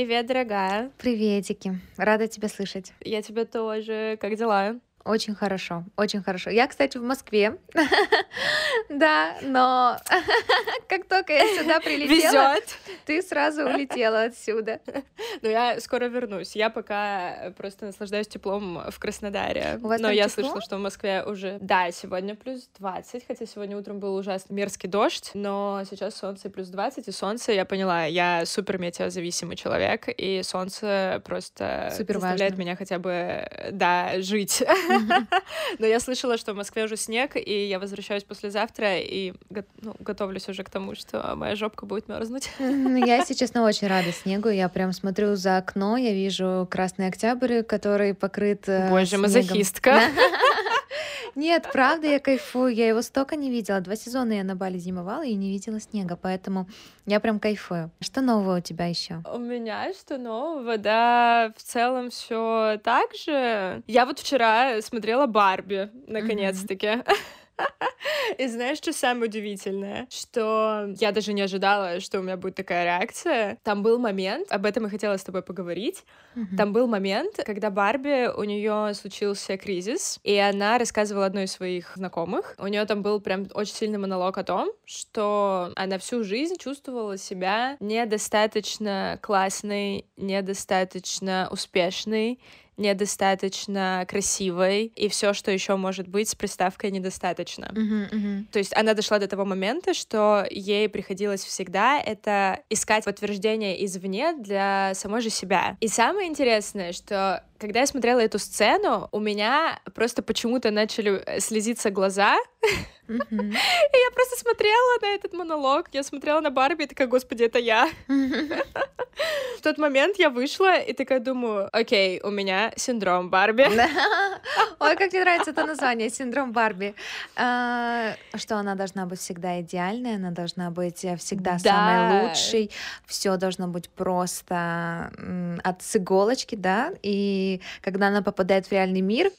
Привет, дорогая. Приветики. Рада тебя слышать. Я тебя тоже. Как дела? Очень хорошо, очень хорошо. Я, кстати, в Москве, да, но как только я сюда прилетела, Везет. ты сразу улетела отсюда. Но я скоро вернусь. Я пока просто наслаждаюсь теплом в Краснодаре. У вас Но я тепло? слышала, что в Москве уже... Да, сегодня плюс 20, хотя сегодня утром был ужасно мерзкий дождь, но сейчас солнце плюс 20, и солнце, я поняла, я супер метеозависимый человек, и солнце просто Супер заставляет меня хотя бы, да, жить. Но я слышала, что в Москве уже снег, и я возвращаюсь послезавтра, и ну, готовлюсь уже к тому, что моя жопка будет мерзнуть. Ну, Я, если честно, очень рада снегу. Я прям смотрю за окно, я вижу красный октябрь, который покрыт э, Боже, снегом. мазохистка. Нет, правда, я кайфую. Я его столько не видела. Два сезона я на Бали зимовала и не видела снега, поэтому я прям кайфую. Что нового у тебя еще? У меня что нового? Да, в целом все так же. Я вот вчера смотрела Барби, наконец-таки. И знаешь, что самое удивительное? Что я даже не ожидала, что у меня будет такая реакция. Там был момент, об этом я хотела с тобой поговорить. Там был момент, когда Барби, у нее случился кризис, и она рассказывала одной из своих знакомых. У нее там был прям очень сильный монолог о том, что она всю жизнь чувствовала себя недостаточно классной, недостаточно успешной, недостаточно красивой, и все, что еще может быть с приставкой недостаточно. Мгм, мгм. То есть она дошла до того момента, что ей приходилось всегда это искать подтверждение извне для самой же себя. И самое интересное, что когда я смотрела эту сцену, у меня просто почему-то начали э, слезиться глаза, и я просто смотрела на этот монолог, я смотрела на Барби и такая, господи, это я. В тот момент я вышла и такая думаю, окей, у меня синдром Барби. Ой, как мне нравится это название, синдром Барби. А, Что она должна быть всегда идеальной, она должна быть э, всегда Да. самой лучшей, все должно быть просто от с иголочки, да, и когда она попадает в реальный мир,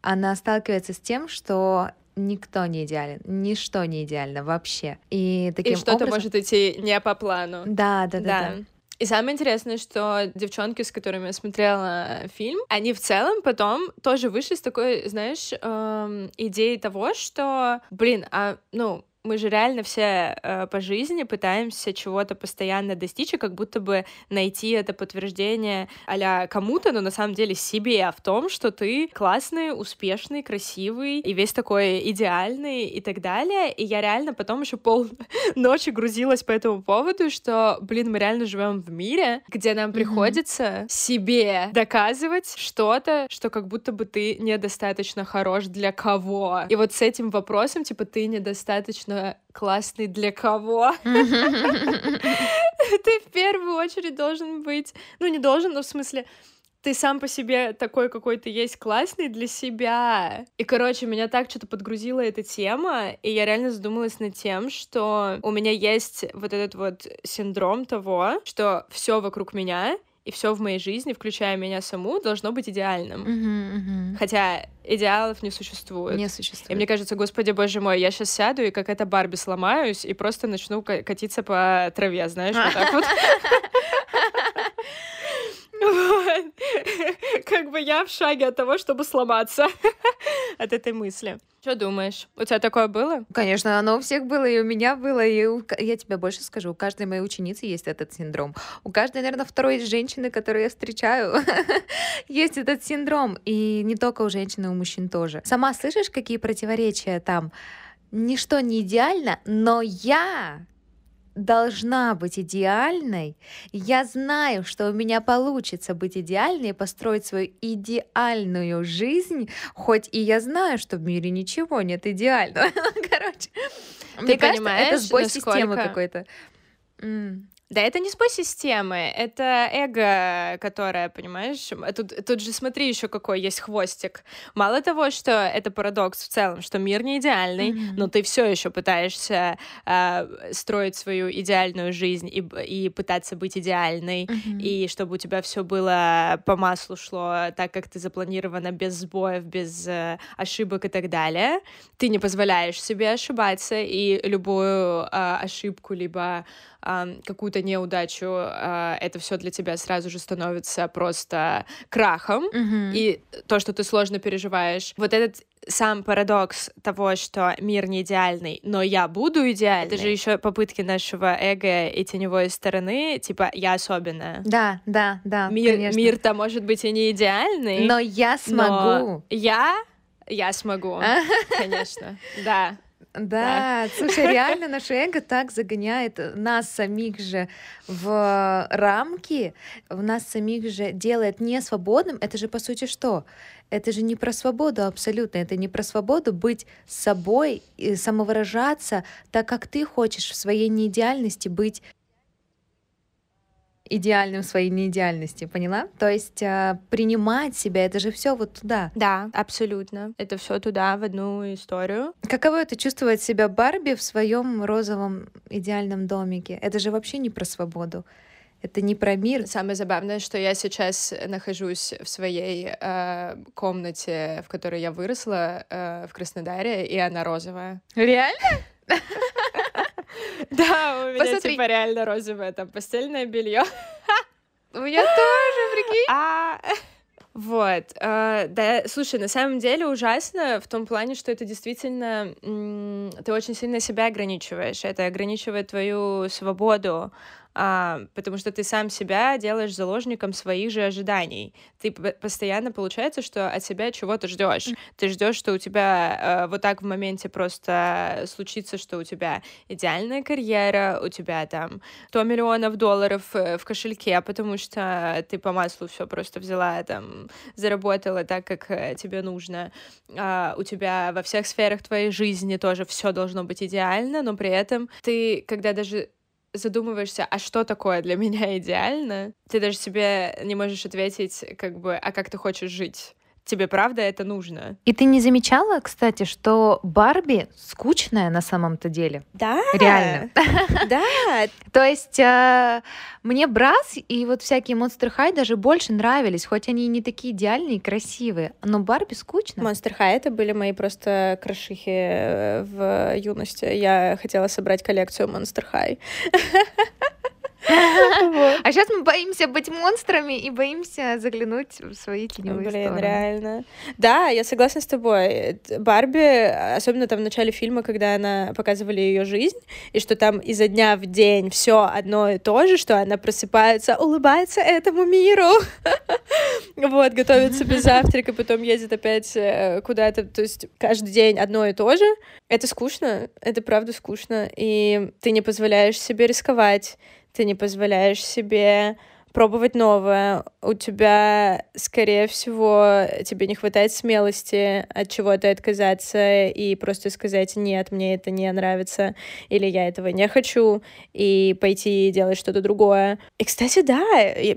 она сталкивается с тем, что никто не идеален, ничто не идеально вообще. И таким И что-то образом- может идти не по плану. Да, да, да, да. И самое интересное, что девчонки, с которыми я смотрела фильм, они в целом потом тоже вышли с такой, знаешь, эм, идеей того, что, блин, а, ну, мы же реально все э, по жизни пытаемся чего-то постоянно достичь, и как будто бы найти это подтверждение а кому-то, но на самом деле себе в том, что ты классный, успешный, красивый и весь такой идеальный и так далее. И я реально потом еще пол ночи грузилась по этому поводу, что, блин, мы реально живем в мире, где нам приходится себе доказывать что-то, что как будто бы ты недостаточно хорош для кого. И вот с этим вопросом, типа, ты недостаточно классный для кого? Ты в первую очередь должен быть, ну не должен, но в смысле, ты сам по себе такой, какой ты есть, классный для себя. И, короче, меня так что-то подгрузила эта тема, и я реально задумалась над тем, что у меня есть вот этот вот синдром того, что все вокруг меня и все в моей жизни, включая меня саму, должно быть идеальным. Мгм, мгм. Хотя идеалов не существует. Не И существует. мне кажется, господи боже мой, я сейчас сяду и как эта Барби сломаюсь и просто начну ка- катиться по траве, знаешь, вот так вот. Вот. Как бы я в шаге от того, чтобы сломаться от этой мысли. Что думаешь? У тебя такое было? Конечно, оно у всех было, и у меня было, и у я тебе больше скажу, у каждой моей ученицы есть этот синдром. У каждой, наверное, второй женщины, которую я встречаю, есть этот синдром. И не только у женщин, и у мужчин тоже. Сама слышишь, какие противоречия там? Ничто не идеально, но я должна быть идеальной. Я знаю, что у меня получится быть идеальной и построить свою идеальную жизнь, хоть и я знаю, что в мире ничего нет идеального. Короче, мне кажется, это понимаешь, сбой системы насколько- какой-то. Да, это не сбой системы, это эго, которое, понимаешь, а тут, тут же смотри еще какой есть хвостик. Мало того, что это парадокс в целом, что мир не идеальный, Мгм. но ты все еще пытаешься а, строить свою идеальную жизнь и, и пытаться быть идеальной, Мгм. и чтобы у тебя все было по маслу шло так, как ты запланирована, без сбоев, без э, ошибок и так далее. Ты не позволяешь себе ошибаться, и любую а, ошибку, либо ам, какую-то неудачу, э, это все для тебя сразу же становится просто крахом, Мгм. и то, что ты сложно переживаешь. Вот этот сам парадокс того, что мир не идеальный, но я буду идеальной, это же еще попытки нашего эго и теневой стороны, типа я особенная. Да, да, да, Мир, мир-то может быть и не идеальный, Но я смогу. но я, я смогу, конечно, да. Да, слушай, реально наше эго так загоняет нас самих же в рамки, в нас самих же делает не свободным. Это же по сути что? Это же не про свободу абсолютно, это не про свободу быть собой, и самовыражаться так, как ты хочешь в своей неидеальности быть идеальным в своей неидеальности, поняла? То есть а, принимать себя, это же все вот туда. Да, абсолютно. Это все туда, в одну историю. Каково это чувствовать себя Барби в своем розовом идеальном домике? Это же вообще не про свободу. Это не про мир. Самое забавное, что я сейчас нахожусь в своей э, комнате, в которой я выросла, э, в Краснодаре, и она розовая. Реально? Да, у меня Посмотри. типа реально розовое там постельное белье. У меня тоже, прикинь. А, Вот, э, да, слушай, на самом деле ужасно в том плане, что это действительно ты очень сильно себя ограничиваешь, это ограничивает твою свободу, а, потому что ты сам себя делаешь заложником своих же ожиданий. Ты постоянно получается, что от себя чего-то ждешь. Ты ждешь, что у тебя э, вот так в моменте просто случится, что у тебя идеальная карьера, у тебя там 100 миллионов долларов э, в кошельке, потому что ты по маслу все просто взяла, там, заработала так, как э, тебе нужно. А, у тебя во всех сферах твоей жизни тоже все должно быть идеально, но при этом ты, когда даже задумываешься, а что такое для меня идеально, ты даже себе не можешь ответить, как бы, а как ты хочешь жить? Тебе правда это нужно? И ты не замечала, кстати, что Барби скучная на самом-то деле? Да. Реально. Да. То есть э, мне Брас и вот всякие Monster High даже больше нравились, хоть они и не такие идеальные и красивые, но Барби скучно. Monster High это были мои просто крашихи э, в юности. Я хотела собрать коллекцию Monster High. А сейчас мы боимся быть монстрами и боимся заглянуть в свои теневые Блин, стороны. реально. Да, я согласна с тобой. Барби, особенно там в начале фильма, когда она показывали ее жизнь, и что там изо дня в день все одно и то же, что она просыпается, улыбается этому миру, вот, готовит себе завтрак, и потом едет опять э, куда-то, то есть каждый день одно и то же. Это скучно, это правда скучно, и ты не позволяешь себе рисковать, ты не позволяешь себе пробовать новое. У тебя, скорее всего, тебе не хватает смелости от чего-то отказаться и просто сказать «нет, мне это не нравится» или «я этого не хочу» и пойти делать что-то другое. И, кстати, да,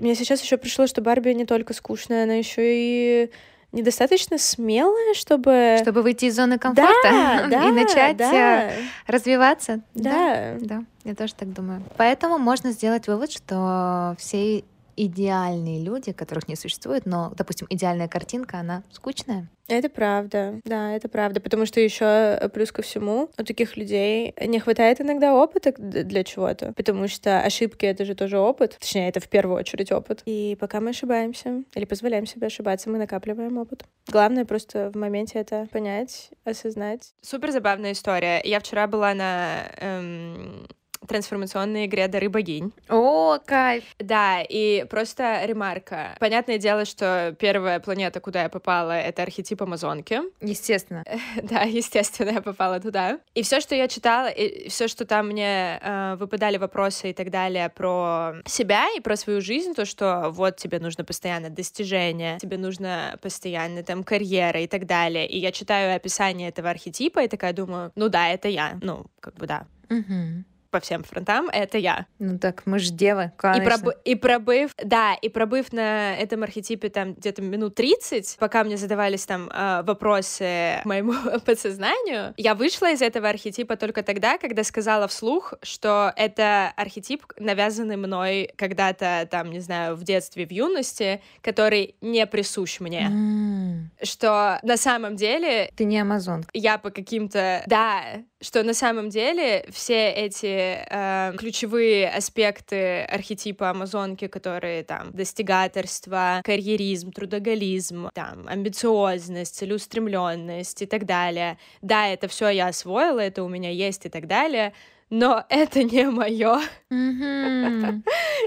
мне сейчас еще пришло, что Барби не только скучная, она еще и недостаточно смелая, чтобы... Чтобы выйти из зоны комфорта Да, да, и начать да. э, развиваться. Да. Да, я тоже так думаю. Поэтому можно сделать вывод, что все идеальные люди, которых не существует, но, допустим, идеальная картинка, она скучная. Это правда, да, это правда, потому что еще плюс ко всему у таких людей не хватает иногда опыта для чего-то, потому что ошибки это же тоже опыт, точнее это в первую очередь опыт. И пока мы ошибаемся или позволяем себе ошибаться, мы накапливаем опыт. Главное просто в моменте это понять, осознать. Супер забавная история. Я вчера была на эм, трансформационной игре «Дары богинь». О, кайф! Да, и просто ремарка. Понятное дело, что первая планета, куда я попала, это архетип Амазонки. Естественно. Да, естественно, я попала туда. И все, что я читала, и все, что там мне э, выпадали вопросы и так далее про себя и про свою жизнь, то, что вот тебе нужно постоянно достижения, тебе нужно постоянно там карьера и так далее. И я читаю описание этого архетипа и такая думаю, ну да, это я. Ну, как бы да. Мгм. По всем фронтам это я. Ну так, мы ж девы, И, конечно. пробы- и пробыв, да, и пробыв на этом архетипе там где-то минут 30, пока мне задавались там э, вопросы моему подсознанию, я вышла из этого архетипа только тогда, когда сказала вслух, что это архетип, навязанный мной когда-то там, не знаю, в детстве, в юности, который не присущ мне. М, Что на самом деле Ты не амазонка. я по каким-то, да, что на самом деле все эти э, ключевые аспекты архетипа амазонки, которые там достигаторство, карьеризм, трудоголизм, там амбициозность, целеустремленность и так далее. Да, это все я освоила, это у меня есть и так далее, но это не мое.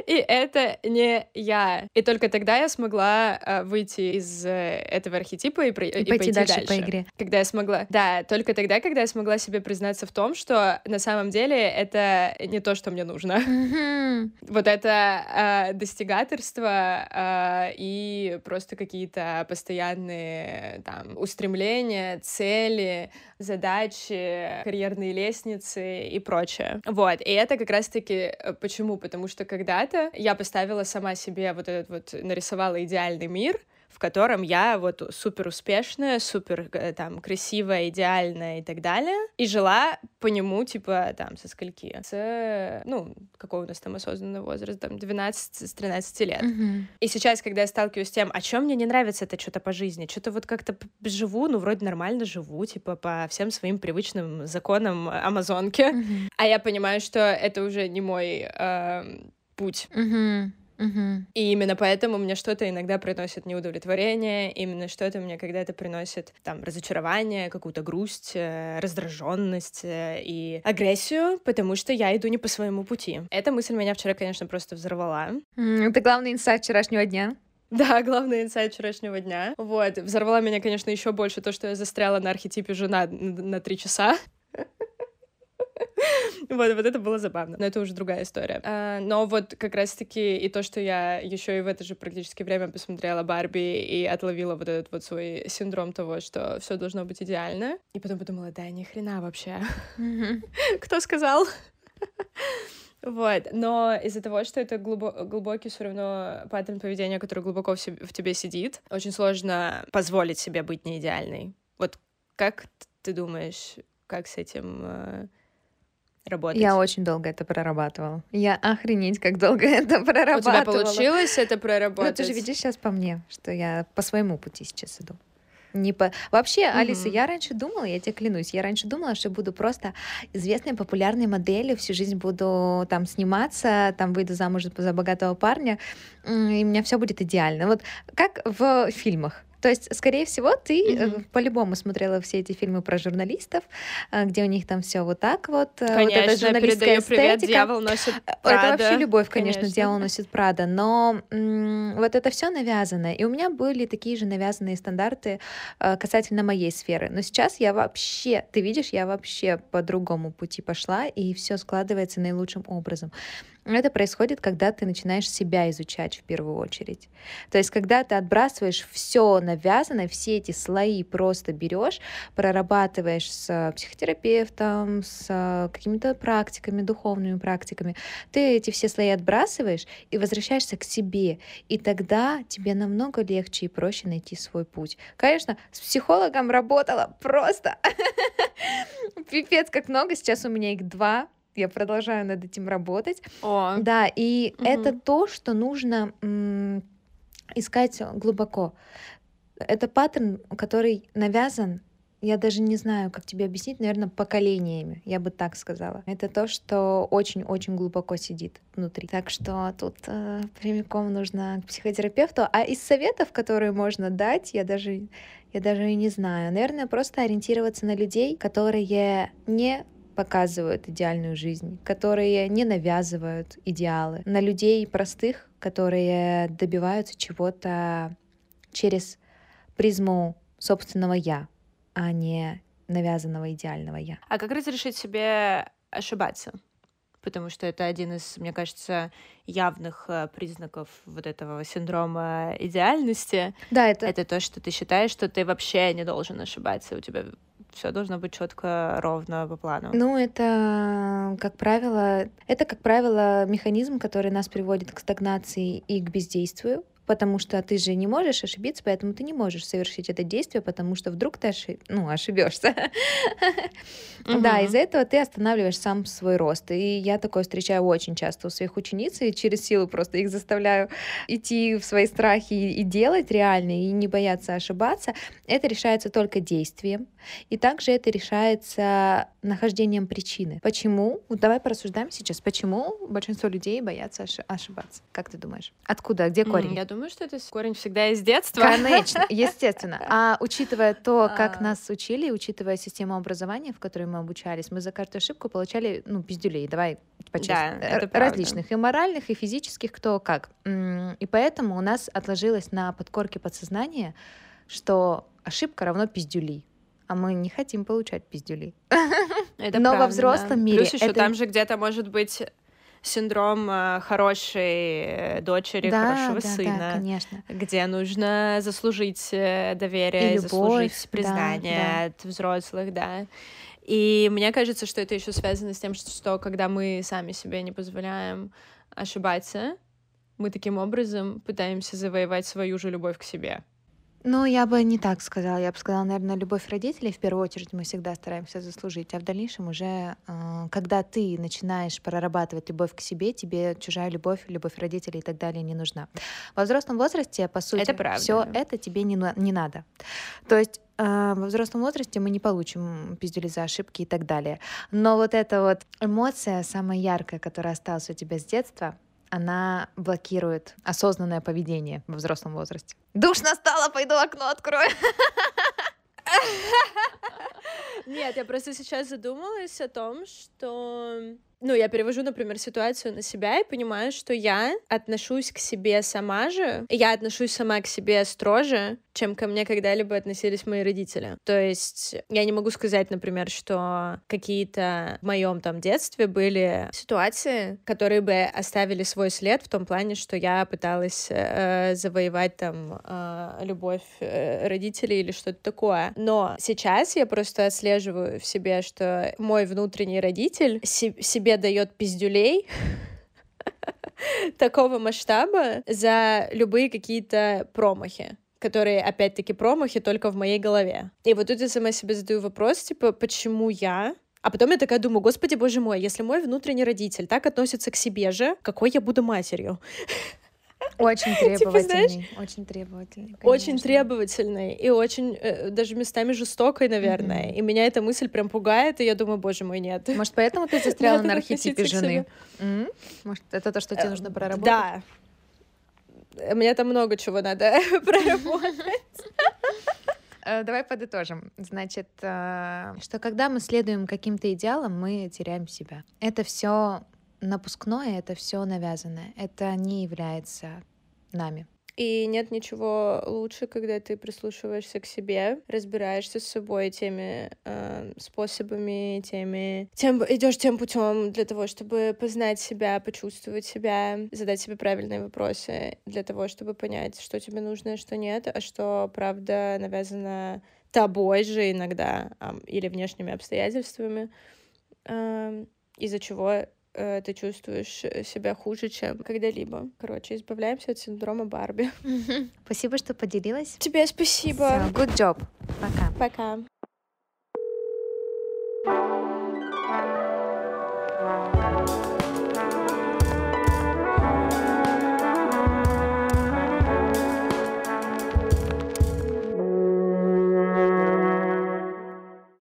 И это не я. И только тогда я смогла а, выйти из э, этого архетипа и, про- и, и пойти, пойти дальше, дальше по игре. Когда я смогла. Да, только тогда, когда я смогла себе признаться в том, что на самом деле это не то, что мне нужно. Вот это э, достигаторство э, и просто какие-то постоянные там устремления, цели, задачи, карьерные лестницы и прочее. Вот, и это как раз-таки э, почему? Потому что когда-то я поставила сама себе вот этот вот, нарисовала идеальный мир, в котором я вот супер успешная, супер э, там красивая, идеальная и так далее, и жила по нему, типа, там, со скольки? С, ну, какой у нас там осознанный возраст, там, 12 с 13 лет. Mm-hmm. И сейчас, когда я сталкиваюсь с тем, а чем мне не нравится это что-то по жизни, что-то вот как-то живу, ну, вроде нормально живу, типа, по всем своим привычным законам Амазонки, mm-hmm. а я понимаю, что это уже не мой э, путь. Mm-hmm. Угу. И именно поэтому мне что-то иногда приносит неудовлетворение, именно что-то мне когда-то приносит там разочарование, какую-то грусть, э, раздраженность э, и агрессию, потому что я иду не по своему пути. Эта мысль меня вчера, конечно, просто взорвала. Это главный инсайт вчерашнего дня. Да, главный инсайт вчерашнего дня. Вот. Взорвала меня, конечно, еще больше то, что я застряла на архетипе жена на три часа. Вот, вот это было забавно. Но это уже другая история. А, но вот как раз-таки и то, что я еще и в это же практически время посмотрела Барби и отловила вот этот вот свой синдром того, что все должно быть идеально. И потом подумала, да, ни хрена вообще. Кто сказал? Вот, но из-за того, что это глубо- глубокий все равно паттерн поведения, который глубоко в, себе, в тебе сидит, очень сложно позволить себе быть неидеальной. Вот как ты думаешь, как с этим э, работать? Я очень долго это прорабатывала. Я охренеть, как долго это прорабатывала. У тебя получилось это проработать? Ну, ты же видишь сейчас по мне, что я по своему пути сейчас иду. Не по... Вообще, mm-hmm. Алиса, я раньше думала, я тебе клянусь, я раньше думала, что буду просто известной популярной моделью, всю жизнь буду там сниматься, там выйду замуж за богатого парня, и у меня все будет идеально. Вот как в фильмах. То есть, скорее всего, ты mm-hmm. по-любому смотрела все эти фильмы про журналистов, э, где у них там все вот так вот. Конечно, вот эта журналистская эстетика. привет, дьявол носит Прада. Это вообще любовь, конечно, конечно. дьявол носит Прада. Но м- вот это все навязано. И у меня были такие же навязанные стандарты э, касательно моей сферы. Но сейчас я вообще, ты видишь, я вообще по другому пути пошла, и все складывается наилучшим образом. Это происходит, когда ты начинаешь себя изучать в первую очередь. То есть, когда ты отбрасываешь все навязанное, все эти слои просто берешь, прорабатываешь с психотерапевтом, с какими-то практиками, духовными практиками, ты эти все слои отбрасываешь и возвращаешься к себе. И тогда тебе намного легче и проще найти свой путь. Конечно, с психологом работала просто пипец как много. Сейчас у меня их два я продолжаю над этим работать. О. Да, и угу. это то, что нужно м- искать глубоко. Это паттерн, который навязан я даже не знаю, как тебе объяснить, наверное, поколениями, я бы так сказала. Это то, что очень-очень глубоко сидит внутри. Так что тут э, прямиком нужно к психотерапевту. А из советов, которые можно дать, я даже, я даже и не знаю. Наверное, просто ориентироваться на людей, которые не показывают идеальную жизнь, которые не навязывают идеалы, на людей простых, которые добиваются чего-то через призму собственного я, а не навязанного идеального я. А как разрешить себе ошибаться? Потому что это один из, мне кажется, явных э, признаков вот этого синдрома идеальности. Да, это... Это то, что ты считаешь, что ты вообще не должен ошибаться. У тебя все должно быть четко, ровно по плану. Ну, это, как правило, это, как правило, механизм, который нас приводит к стагнации и к бездействию. Потому что ты же не можешь ошибиться, поэтому ты не можешь совершить это действие, потому что вдруг ты ошиб... ну, ошибешься. Да, из-за этого ты останавливаешь сам свой рост. И я такое встречаю очень часто у своих учениц, и через силу просто их заставляю идти в свои страхи и делать реально, и не бояться ошибаться. Это решается только действием. И также это решается нахождением причины. Почему? Вот давай порассуждаем сейчас, почему большинство людей боятся ошибаться. Как ты думаешь? Откуда? Где корень? Я думаю, что это корень всегда из детства. Конечно, естественно. А учитывая то, как а. нас учили, учитывая систему образования, в которой мы обучались, мы за каждую ошибку получали, ну, пиздюлей, давай по-честному. Да, различных, и моральных, и физических, кто как. И поэтому у нас отложилось на подкорке подсознания, что ошибка равно пиздюли а мы не хотим получать пиздюли. Это Но правда, во взрослом да. мире... Плюс еще это... там же где-то может быть синдром э, хорошей дочери, да, хорошего да, сына, да, конечно. где нужно заслужить э, доверие, и любовь, заслужить признание да, да. от взрослых, да. И мне кажется, что это еще связано с тем, что, что когда мы сами себе не позволяем ошибаться, мы таким образом пытаемся завоевать свою же любовь к себе. Ну, я бы не так сказала. Я бы сказала, наверное, любовь родителей в первую очередь мы всегда стараемся заслужить, а в дальнейшем уже, э, когда ты начинаешь прорабатывать любовь к себе, тебе чужая любовь, любовь родителей и так далее не нужна. Во взрослом возрасте, по сути, все это тебе не, не надо. То есть э, во взрослом возрасте мы не получим пиздюли за ошибки и так далее. Но вот эта вот эмоция самая яркая, которая осталась у тебя с детства, она блокирует осознанное поведение во взрослом возрасте. Душно стало, пойду окно открою. Нет, я просто сейчас задумалась о том, что ну, я перевожу, например, ситуацию на себя и понимаю, что я отношусь к себе сама же, я отношусь сама к себе строже, чем ко мне когда-либо относились мои родители. То есть я не могу сказать, например, что какие-то в моем там детстве были ситуации, которые бы оставили свой след в том плане, что я пыталась э, завоевать там э, любовь э, родителей или что-то такое. Но сейчас я просто отслеживаю в себе, что мой внутренний родитель себе дает пиздюлей такого масштаба за любые какие-то промахи которые, опять-таки, промахи только в моей голове. И вот тут я сама себе задаю вопрос, типа, почему я? А потом я такая думаю, господи, боже мой, если мой внутренний родитель так относится к себе же, какой я буду матерью? Очень требовательный. Типа, очень требовательный. Конечно. Очень требовательный и очень э, даже местами жестокой, наверное. Mm-hmm. И меня эта мысль прям пугает, и я думаю, боже мой, нет. Может, поэтому ты застряла на архетипе жены? Mm-hmm. Может, это то, что тебе нужно проработать? Да. Мне там много чего надо проработать. Э, давай подытожим. Значит, э, что когда мы следуем каким-то идеалам, мы теряем себя. Это все напускное, это все навязанное. Это не является нами. И нет ничего лучше, когда ты прислушиваешься к себе, разбираешься с собой теми э, способами, теми, тем идешь тем путем для того, чтобы познать себя, почувствовать себя, задать себе правильные вопросы, для того, чтобы понять, что тебе нужно и что нет, а что правда навязано тобой же иногда э, или внешними обстоятельствами, э, из-за чего Э, ты чувствуешь э, себя хуже, чем когда-либо. Короче, избавляемся от синдрома Барби. Спасибо, что поделилась. Тебе спасибо. Все, good job. Пока. Пока.